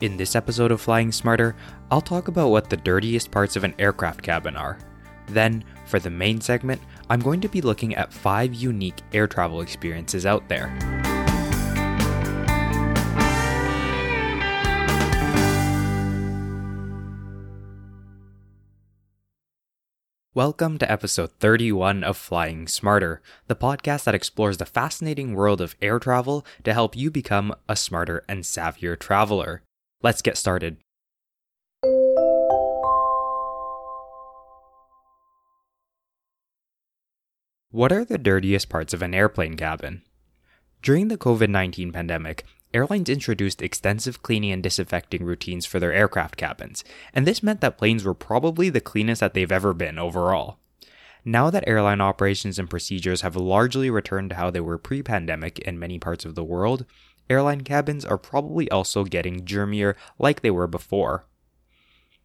In this episode of Flying Smarter, I'll talk about what the dirtiest parts of an aircraft cabin are. Then, for the main segment, I'm going to be looking at five unique air travel experiences out there. Welcome to episode 31 of Flying Smarter, the podcast that explores the fascinating world of air travel to help you become a smarter and savvier traveler. Let's get started. What are the dirtiest parts of an airplane cabin? During the COVID 19 pandemic, airlines introduced extensive cleaning and disinfecting routines for their aircraft cabins, and this meant that planes were probably the cleanest that they've ever been overall. Now that airline operations and procedures have largely returned to how they were pre pandemic in many parts of the world, airline cabins are probably also getting germier like they were before.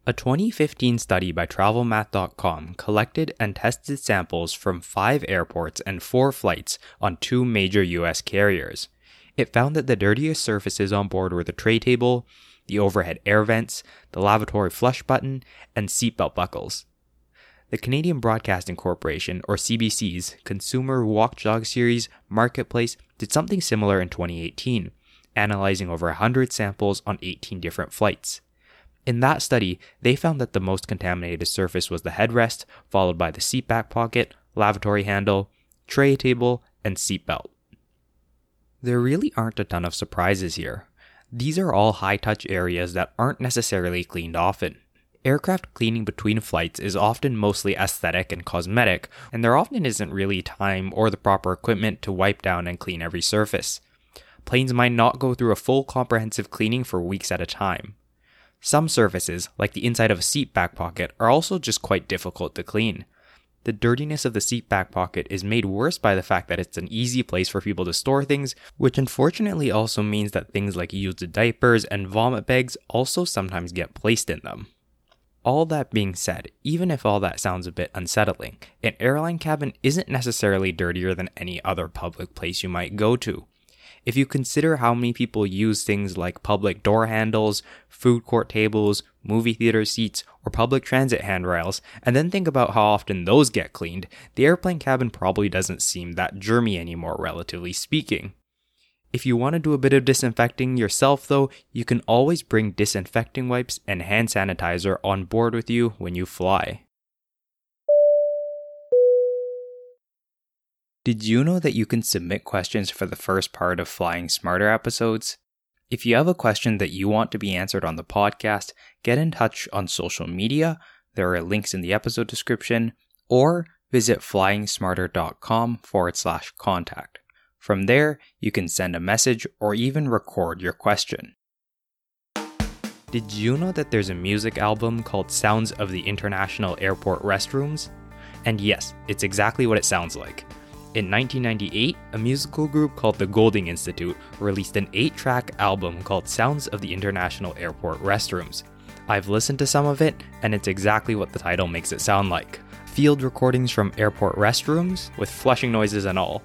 A 2015 study by TravelMath.com collected and tested samples from five airports and four flights on two major US carriers. It found that the dirtiest surfaces on board were the tray table, the overhead air vents, the lavatory flush button, and seatbelt buckles. The Canadian Broadcasting Corporation, or CBC's Consumer Watchdog Series Marketplace did something similar in 2018, analyzing over 100 samples on 18 different flights. In that study, they found that the most contaminated surface was the headrest, followed by the seat back pocket, lavatory handle, tray table, and seatbelt. There really aren't a ton of surprises here. These are all high touch areas that aren't necessarily cleaned often. Aircraft cleaning between flights is often mostly aesthetic and cosmetic, and there often isn't really time or the proper equipment to wipe down and clean every surface. Planes might not go through a full comprehensive cleaning for weeks at a time. Some surfaces, like the inside of a seat back pocket, are also just quite difficult to clean. The dirtiness of the seat back pocket is made worse by the fact that it's an easy place for people to store things, which unfortunately also means that things like used diapers and vomit bags also sometimes get placed in them. All that being said, even if all that sounds a bit unsettling, an airline cabin isn't necessarily dirtier than any other public place you might go to. If you consider how many people use things like public door handles, food court tables, movie theater seats, or public transit handrails, and then think about how often those get cleaned, the airplane cabin probably doesn't seem that germy anymore, relatively speaking. If you want to do a bit of disinfecting yourself, though, you can always bring disinfecting wipes and hand sanitizer on board with you when you fly. Did you know that you can submit questions for the first part of Flying Smarter episodes? If you have a question that you want to be answered on the podcast, get in touch on social media. There are links in the episode description, or visit flyingsmarter.com forward slash contact. From there, you can send a message or even record your question. Did you know that there's a music album called Sounds of the International Airport Restrooms? And yes, it's exactly what it sounds like. In 1998, a musical group called the Golding Institute released an 8 track album called Sounds of the International Airport Restrooms. I've listened to some of it, and it's exactly what the title makes it sound like field recordings from airport restrooms, with flushing noises and all.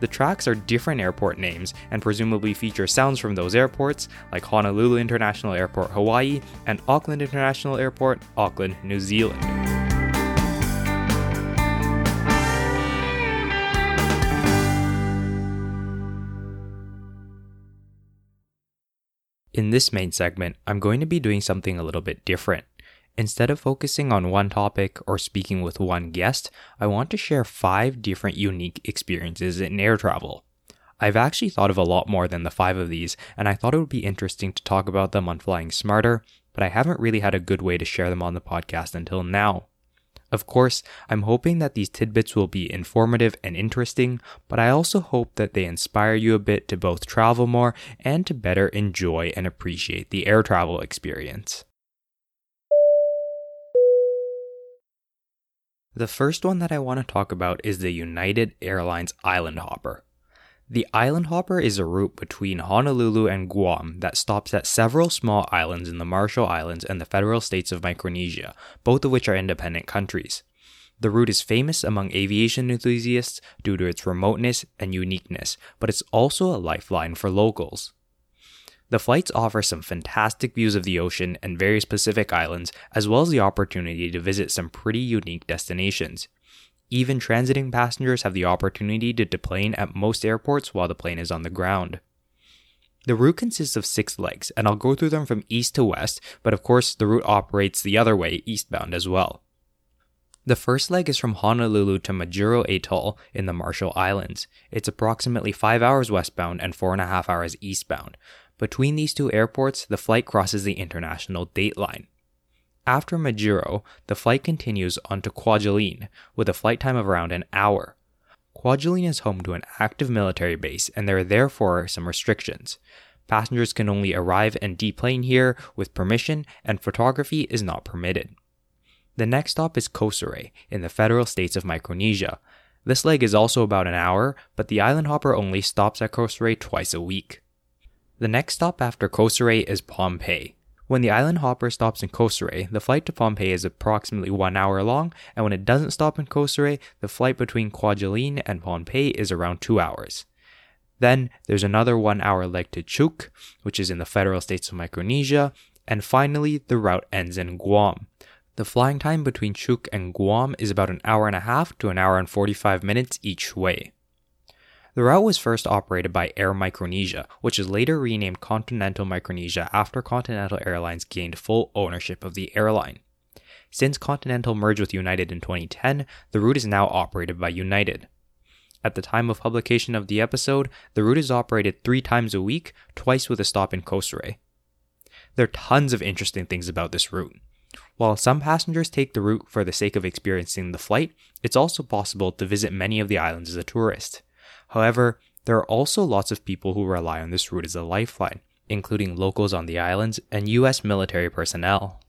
The tracks are different airport names and presumably feature sounds from those airports, like Honolulu International Airport, Hawaii, and Auckland International Airport, Auckland, New Zealand. In this main segment, I'm going to be doing something a little bit different. Instead of focusing on one topic or speaking with one guest, I want to share five different unique experiences in air travel. I've actually thought of a lot more than the five of these, and I thought it would be interesting to talk about them on Flying Smarter, but I haven't really had a good way to share them on the podcast until now. Of course, I'm hoping that these tidbits will be informative and interesting, but I also hope that they inspire you a bit to both travel more and to better enjoy and appreciate the air travel experience. The first one that I want to talk about is the United Airlines Island Hopper. The Island Hopper is a route between Honolulu and Guam that stops at several small islands in the Marshall Islands and the federated states of Micronesia, both of which are independent countries. The route is famous among aviation enthusiasts due to its remoteness and uniqueness, but it's also a lifeline for locals. The flights offer some fantastic views of the ocean and various Pacific islands, as well as the opportunity to visit some pretty unique destinations. Even transiting passengers have the opportunity to deplane at most airports while the plane is on the ground. The route consists of six legs, and I'll go through them from east to west, but of course, the route operates the other way, eastbound as well. The first leg is from Honolulu to Majuro Atoll in the Marshall Islands. It's approximately 5 hours westbound and 4.5 hours eastbound. Between these two airports, the flight crosses the international date line. After Majuro, the flight continues on to Kwajalein with a flight time of around an hour. Kwajalein is home to an active military base, and there are therefore some restrictions. Passengers can only arrive and deplane here with permission, and photography is not permitted. The next stop is Kosrae in the federated states of Micronesia. This leg is also about an hour, but the island hopper only stops at Kosrae twice a week. The next stop after Kosrae is Pohnpei. When the island hopper stops in Kosrae, the flight to Pohnpei is approximately one hour long, and when it doesn't stop in Kosrae, the flight between Kwajalein and Pohnpei is around two hours. Then there's another one hour leg to Chuuk, which is in the federated states of Micronesia, and finally the route ends in Guam. The flying time between Chuuk and Guam is about an hour and a half to an hour and 45 minutes each way. The route was first operated by Air Micronesia, which was later renamed Continental Micronesia after Continental Airlines gained full ownership of the airline. Since Continental merged with United in 2010, the route is now operated by United. At the time of publication of the episode, the route is operated three times a week, twice with a stop in Kosrae. There are tons of interesting things about this route. While some passengers take the route for the sake of experiencing the flight, it's also possible to visit many of the islands as a tourist. However, there are also lots of people who rely on this route as a lifeline, including locals on the islands and US military personnel.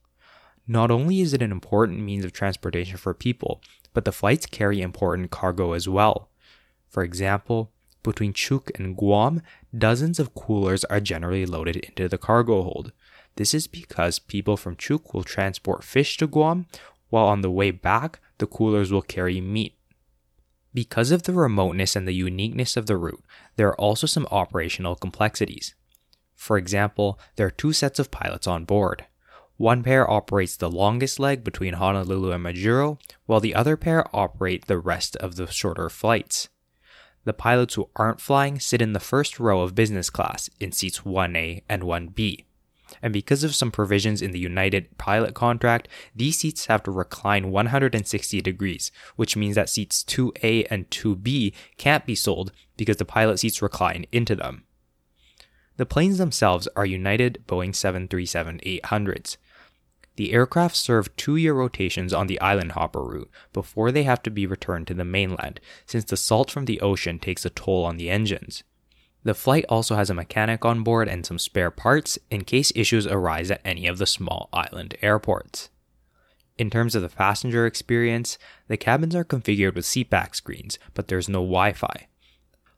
Not only is it an important means of transportation for people, but the flights carry important cargo as well. For example, between Chuuk and Guam, dozens of coolers are generally loaded into the cargo hold. This is because people from Chuuk will transport fish to Guam, while on the way back, the coolers will carry meat. Because of the remoteness and the uniqueness of the route, there are also some operational complexities. For example, there are two sets of pilots on board. One pair operates the longest leg between Honolulu and Majuro, while the other pair operate the rest of the shorter flights. The pilots who aren't flying sit in the first row of business class in seats 1A and 1B and because of some provisions in the United pilot contract, these seats have to recline 160 degrees, which means that seats 2A and 2B can't be sold because the pilot seats recline into them. The planes themselves are United Boeing 737 800s. The aircraft serve two year rotations on the island hopper route before they have to be returned to the mainland, since the salt from the ocean takes a toll on the engines. The flight also has a mechanic on board and some spare parts in case issues arise at any of the small island airports. In terms of the passenger experience, the cabins are configured with seatback screens, but there's no Wi Fi.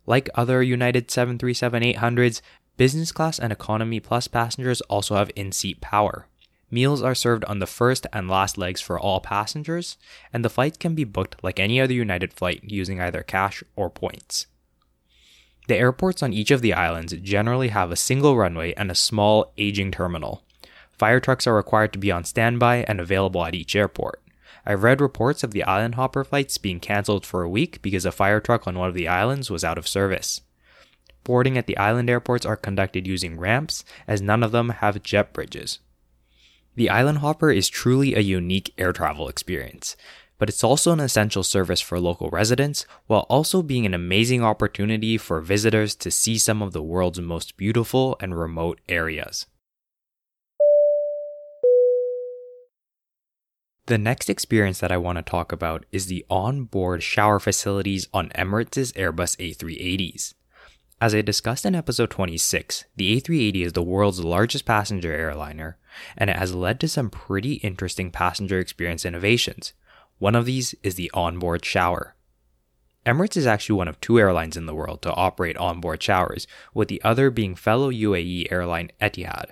Like other United 737 800s, business class and economy plus passengers also have in seat power. Meals are served on the first and last legs for all passengers, and the flight can be booked like any other United flight using either cash or points. The airports on each of the islands generally have a single runway and a small, aging terminal. Fire trucks are required to be on standby and available at each airport. I've read reports of the island hopper flights being cancelled for a week because a fire truck on one of the islands was out of service. Boarding at the island airports are conducted using ramps, as none of them have jet bridges. The island hopper is truly a unique air travel experience but it's also an essential service for local residents while also being an amazing opportunity for visitors to see some of the world's most beautiful and remote areas. The next experience that I want to talk about is the onboard shower facilities on Emirates' Airbus A380s. As I discussed in episode 26, the A380 is the world's largest passenger airliner, and it has led to some pretty interesting passenger experience innovations, one of these is the onboard shower. Emirates is actually one of two airlines in the world to operate onboard showers, with the other being fellow UAE airline Etihad.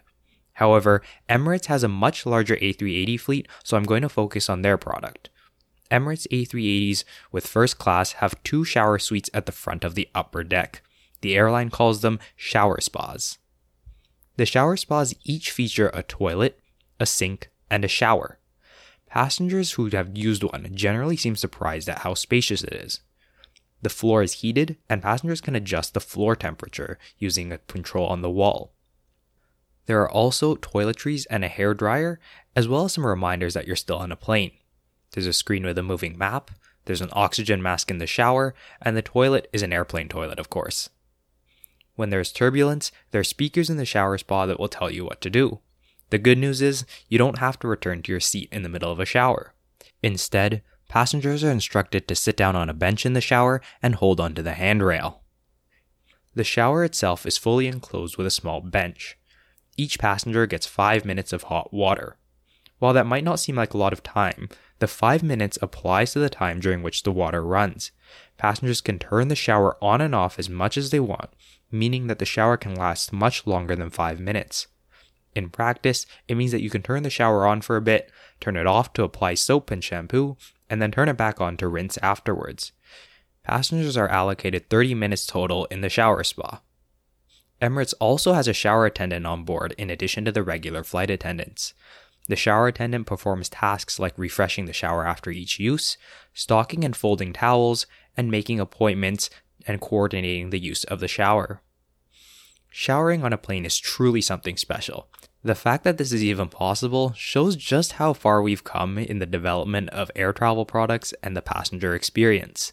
However, Emirates has a much larger A380 fleet, so I'm going to focus on their product. Emirates A380s with first class have two shower suites at the front of the upper deck. The airline calls them shower spas. The shower spas each feature a toilet, a sink, and a shower. Passengers who have used one generally seem surprised at how spacious it is. The floor is heated, and passengers can adjust the floor temperature using a control on the wall. There are also toiletries and a hair dryer, as well as some reminders that you're still on a plane. There's a screen with a moving map, there's an oxygen mask in the shower, and the toilet is an airplane toilet, of course. When there's turbulence, there are speakers in the shower spa that will tell you what to do. The good news is, you don't have to return to your seat in the middle of a shower. Instead, passengers are instructed to sit down on a bench in the shower and hold onto the handrail. The shower itself is fully enclosed with a small bench. Each passenger gets 5 minutes of hot water. While that might not seem like a lot of time, the 5 minutes applies to the time during which the water runs. Passengers can turn the shower on and off as much as they want, meaning that the shower can last much longer than 5 minutes. In practice, it means that you can turn the shower on for a bit, turn it off to apply soap and shampoo, and then turn it back on to rinse afterwards. Passengers are allocated 30 minutes total in the shower spa. Emirates also has a shower attendant on board in addition to the regular flight attendants. The shower attendant performs tasks like refreshing the shower after each use, stocking and folding towels, and making appointments and coordinating the use of the shower. Showering on a plane is truly something special. The fact that this is even possible shows just how far we've come in the development of air travel products and the passenger experience.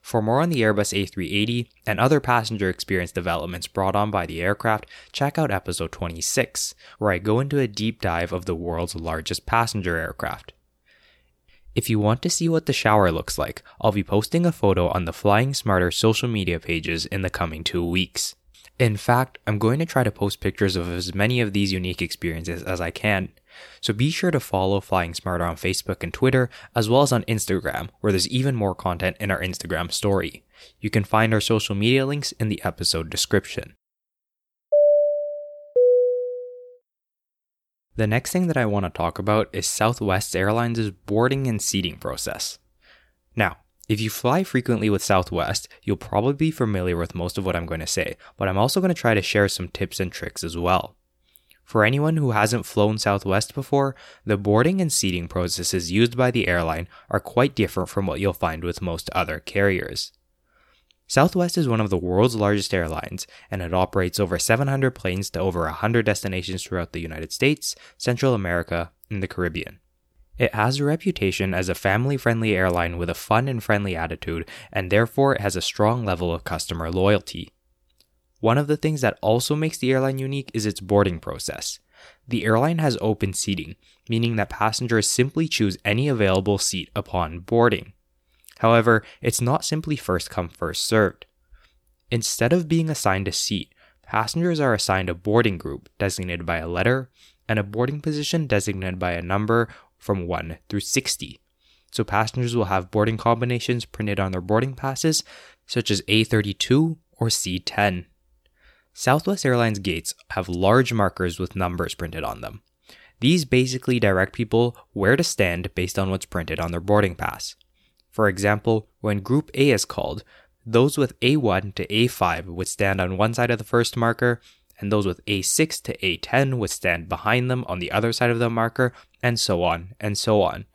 For more on the Airbus A380 and other passenger experience developments brought on by the aircraft, check out episode 26, where I go into a deep dive of the world's largest passenger aircraft. If you want to see what the shower looks like, I'll be posting a photo on the Flying Smarter social media pages in the coming two weeks. In fact, I'm going to try to post pictures of as many of these unique experiences as I can. So be sure to follow Flying Smarter on Facebook and Twitter, as well as on Instagram, where there's even more content in our Instagram story. You can find our social media links in the episode description. The next thing that I want to talk about is Southwest Airlines' boarding and seating process. Now, if you fly frequently with Southwest, you'll probably be familiar with most of what I'm going to say, but I'm also going to try to share some tips and tricks as well. For anyone who hasn't flown Southwest before, the boarding and seating processes used by the airline are quite different from what you'll find with most other carriers. Southwest is one of the world's largest airlines, and it operates over 700 planes to over 100 destinations throughout the United States, Central America, and the Caribbean. It has a reputation as a family friendly airline with a fun and friendly attitude, and therefore it has a strong level of customer loyalty. One of the things that also makes the airline unique is its boarding process. The airline has open seating, meaning that passengers simply choose any available seat upon boarding. However, it's not simply first come, first served. Instead of being assigned a seat, passengers are assigned a boarding group designated by a letter and a boarding position designated by a number from 1 through 60. So passengers will have boarding combinations printed on their boarding passes, such as A32 or C10. Southwest Airlines gates have large markers with numbers printed on them. These basically direct people where to stand based on what's printed on their boarding pass. For example, when Group A is called, those with A1 to A5 would stand on one side of the first marker, and those with A6 to A10 would stand behind them on the other side of the marker, and so on and so on.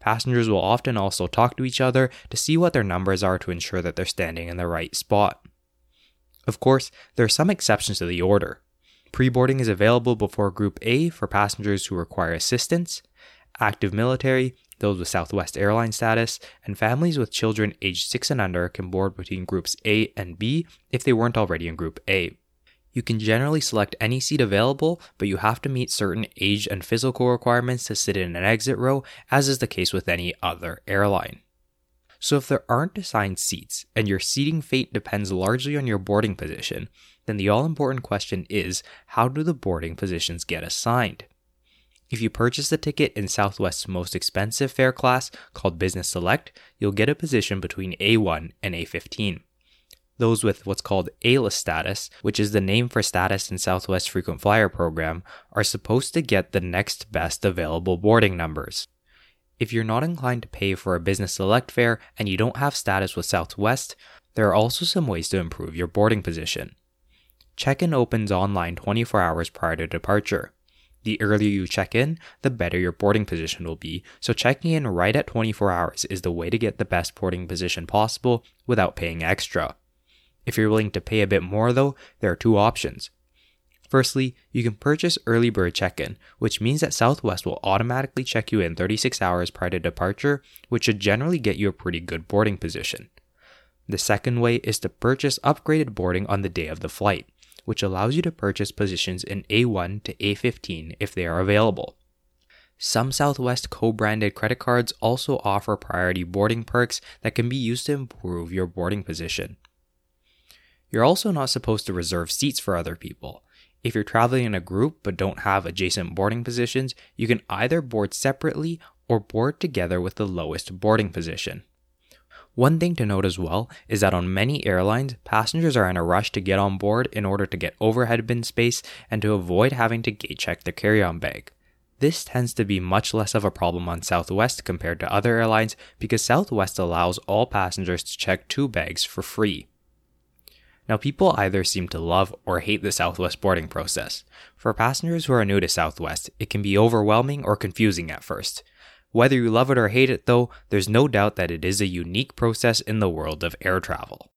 Passengers will often also talk to each other to see what their numbers are to ensure that they're standing in the right spot. Of course, there are some exceptions to the order. Pre boarding is available before Group A for passengers who require assistance, active military, those with Southwest airline status, and families with children aged 6 and under can board between Groups A and B if they weren't already in Group A. You can generally select any seat available, but you have to meet certain age and physical requirements to sit in an exit row, as is the case with any other airline. So if there aren't assigned seats and your seating fate depends largely on your boarding position, then the all important question is how do the boarding positions get assigned? If you purchase the ticket in Southwest's most expensive fare class called Business Select, you'll get a position between A1 and A15. Those with what's called A-list status, which is the name for status in Southwest frequent flyer program, are supposed to get the next best available boarding numbers. If you're not inclined to pay for a business select fare and you don't have status with Southwest, there are also some ways to improve your boarding position. check in opens online 24 hours prior to departure. The earlier you check in, the better your boarding position will be, so checking in right at 24 hours is the way to get the best boarding position possible without paying extra. If you're willing to pay a bit more, though, there are two options. Firstly, you can purchase early bird check in, which means that Southwest will automatically check you in 36 hours prior to departure, which should generally get you a pretty good boarding position. The second way is to purchase upgraded boarding on the day of the flight which allows you to purchase positions in A1 to A15 if they are available. Some Southwest co branded credit cards also offer priority boarding perks that can be used to improve your boarding position. You're also not supposed to reserve seats for other people. If you're traveling in a group but don't have adjacent boarding positions, you can either board separately or board together with the lowest boarding position. One thing to note as well is that on many airlines, passengers are in a rush to get on board in order to get overhead bin space and to avoid having to gate check their carry on bag. This tends to be much less of a problem on Southwest compared to other airlines because Southwest allows all passengers to check two bags for free. Now, people either seem to love or hate the Southwest boarding process. For passengers who are new to Southwest, it can be overwhelming or confusing at first. Whether you love it or hate it, though, there's no doubt that it is a unique process in the world of air travel.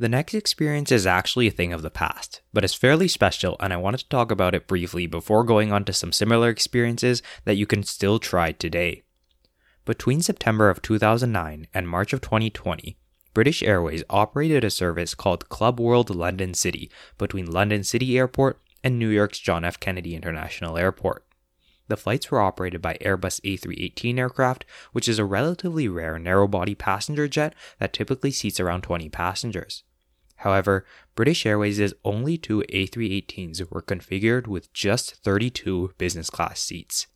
The next experience is actually a thing of the past, but it's fairly special, and I wanted to talk about it briefly before going on to some similar experiences that you can still try today. Between September of 2009 and March of 2020, British Airways operated a service called Club World London City between London City Airport and New York's John F. Kennedy International Airport. The flights were operated by Airbus A318 aircraft, which is a relatively rare narrow body passenger jet that typically seats around 20 passengers. However, British Airways' only two A318s were configured with just 32 business class seats.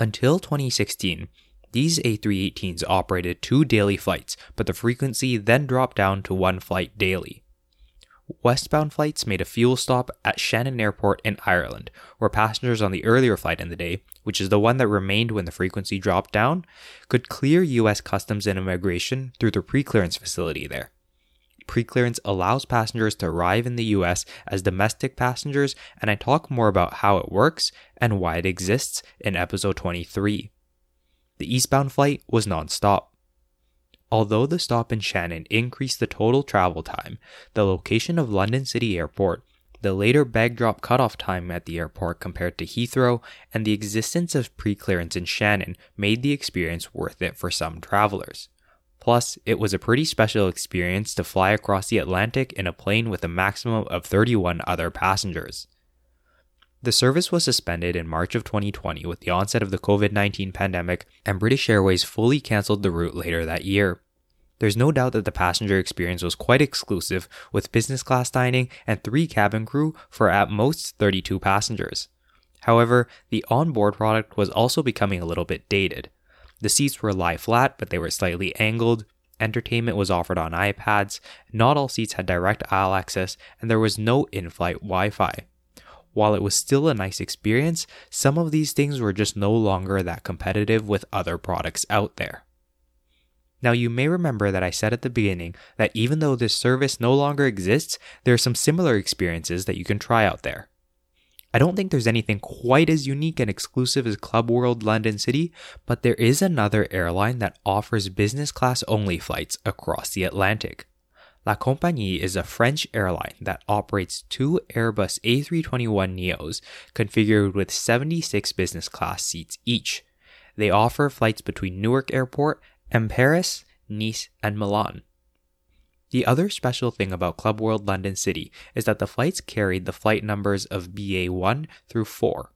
Until 2016, these A318s operated two daily flights, but the frequency then dropped down to one flight daily. Westbound flights made a fuel stop at Shannon Airport in Ireland, where passengers on the earlier flight in the day, which is the one that remained when the frequency dropped down, could clear U.S. Customs and Immigration through the pre-clearance facility there. Pre-clearance allows passengers to arrive in the US as domestic passengers, and I talk more about how it works and why it exists in episode 23. The eastbound flight was non-stop. Although the stop in Shannon increased the total travel time, the location of London City Airport, the later bag drop cutoff time at the airport compared to Heathrow, and the existence of pre clearance in Shannon made the experience worth it for some travelers. Plus, it was a pretty special experience to fly across the Atlantic in a plane with a maximum of 31 other passengers. The service was suspended in March of 2020 with the onset of the COVID 19 pandemic, and British Airways fully cancelled the route later that year. There's no doubt that the passenger experience was quite exclusive, with business class dining and three cabin crew for at most 32 passengers. However, the onboard product was also becoming a little bit dated. The seats were lie flat, but they were slightly angled. Entertainment was offered on iPads. Not all seats had direct aisle access, and there was no in flight Wi Fi. While it was still a nice experience, some of these things were just no longer that competitive with other products out there. Now, you may remember that I said at the beginning that even though this service no longer exists, there are some similar experiences that you can try out there. I don't think there's anything quite as unique and exclusive as Club World London City, but there is another airline that offers business class only flights across the Atlantic. La Compagnie is a French airline that operates two Airbus A321neos configured with 76 business class seats each. They offer flights between Newark Airport and Paris, Nice, and Milan. The other special thing about Club World London City is that the flights carried the flight numbers of BA1 through 4.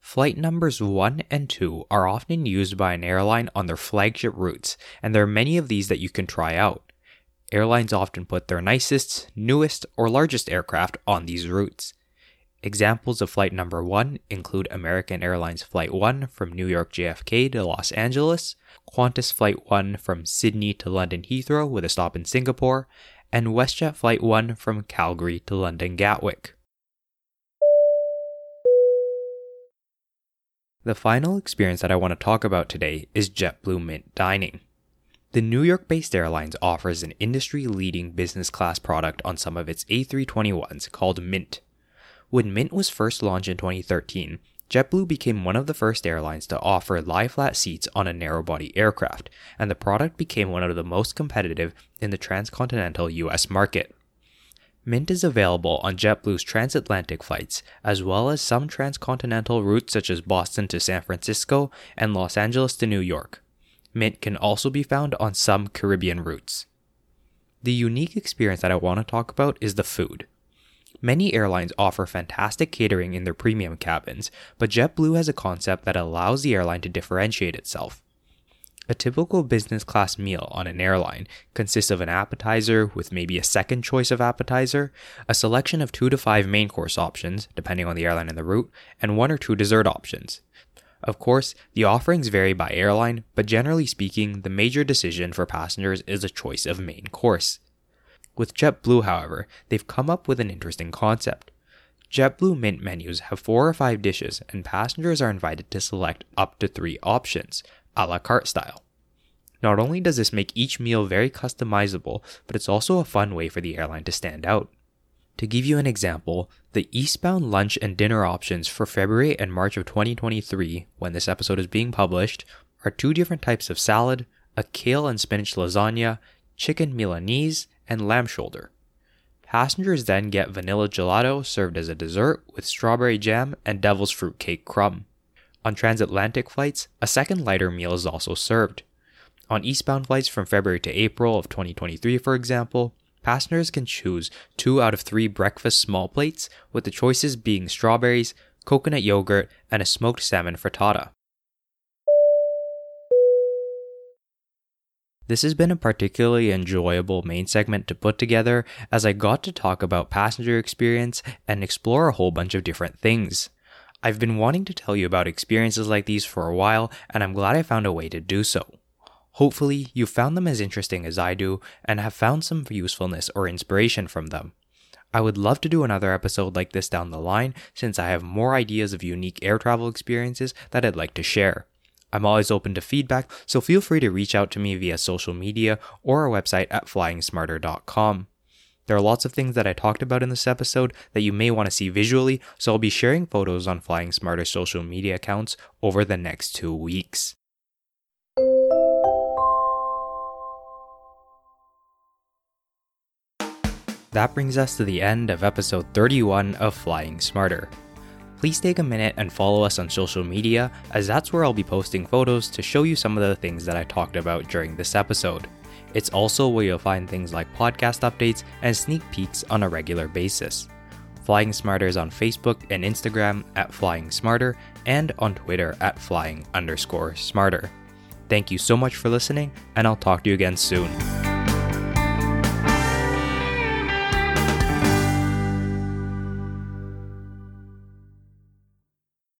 Flight numbers 1 and 2 are often used by an airline on their flagship routes, and there are many of these that you can try out airlines often put their nicest, newest, or largest aircraft on these routes. Examples of flight number 1 include American Airlines Flight 1 from New York JFK to Los Angeles, Qantas Flight 1 from Sydney to London Heathrow with a stop in Singapore, and WestJet Flight 1 from Calgary to London Gatwick. The final experience that I want to talk about today is JetBlue Mint Dining. The New York based airlines offers an industry leading business class product on some of its A321s called Mint. When Mint was first launched in 2013, JetBlue became one of the first airlines to offer lie flat seats on a narrow body aircraft, and the product became one of the most competitive in the transcontinental US market. Mint is available on JetBlue's transatlantic flights, as well as some transcontinental routes such as Boston to San Francisco and Los Angeles to New York mint can also be found on some Caribbean routes. The unique experience that I want to talk about is the food. Many airlines offer fantastic catering in their premium cabins, but JetBlue has a concept that allows the airline to differentiate itself. A typical business class meal on an airline consists of an appetizer with maybe a second choice of appetizer, a selection of two to five main course options, depending on the airline and the route, and one or two dessert options. Of course, the offerings vary by airline, but generally speaking, the major decision for passengers is a choice of main course. With JetBlue, however, they've come up with an interesting concept. JetBlue Mint menus have four or five dishes, and passengers are invited to select up to three options, a la carte style. Not only does this make each meal very customizable, but it's also a fun way for the airline to stand out. To give you an example, the eastbound lunch and dinner options for February and March of 2023, when this episode is being published, are two different types of salad, a kale and spinach lasagna, chicken Milanese, and lamb shoulder. Passengers then get vanilla gelato served as a dessert with strawberry jam and devil's fruit cake crumb. On transatlantic flights, a second lighter meal is also served. On eastbound flights from February to April of 2023, for example, Passengers can choose two out of three breakfast small plates, with the choices being strawberries, coconut yogurt, and a smoked salmon frittata. This has been a particularly enjoyable main segment to put together as I got to talk about passenger experience and explore a whole bunch of different things. I've been wanting to tell you about experiences like these for a while, and I'm glad I found a way to do so. Hopefully, you found them as interesting as I do and have found some usefulness or inspiration from them. I would love to do another episode like this down the line since I have more ideas of unique air travel experiences that I'd like to share. I'm always open to feedback, so feel free to reach out to me via social media or our website at flyingsmarter.com. There are lots of things that I talked about in this episode that you may want to see visually, so I'll be sharing photos on Flying Smarter social media accounts over the next two weeks. That brings us to the end of episode 31 of Flying Smarter. Please take a minute and follow us on social media, as that's where I'll be posting photos to show you some of the things that I talked about during this episode. It's also where you'll find things like podcast updates and sneak peeks on a regular basis. Flying Smarter is on Facebook and Instagram at Flying Smarter and on Twitter at Flying underscore Smarter. Thank you so much for listening, and I'll talk to you again soon.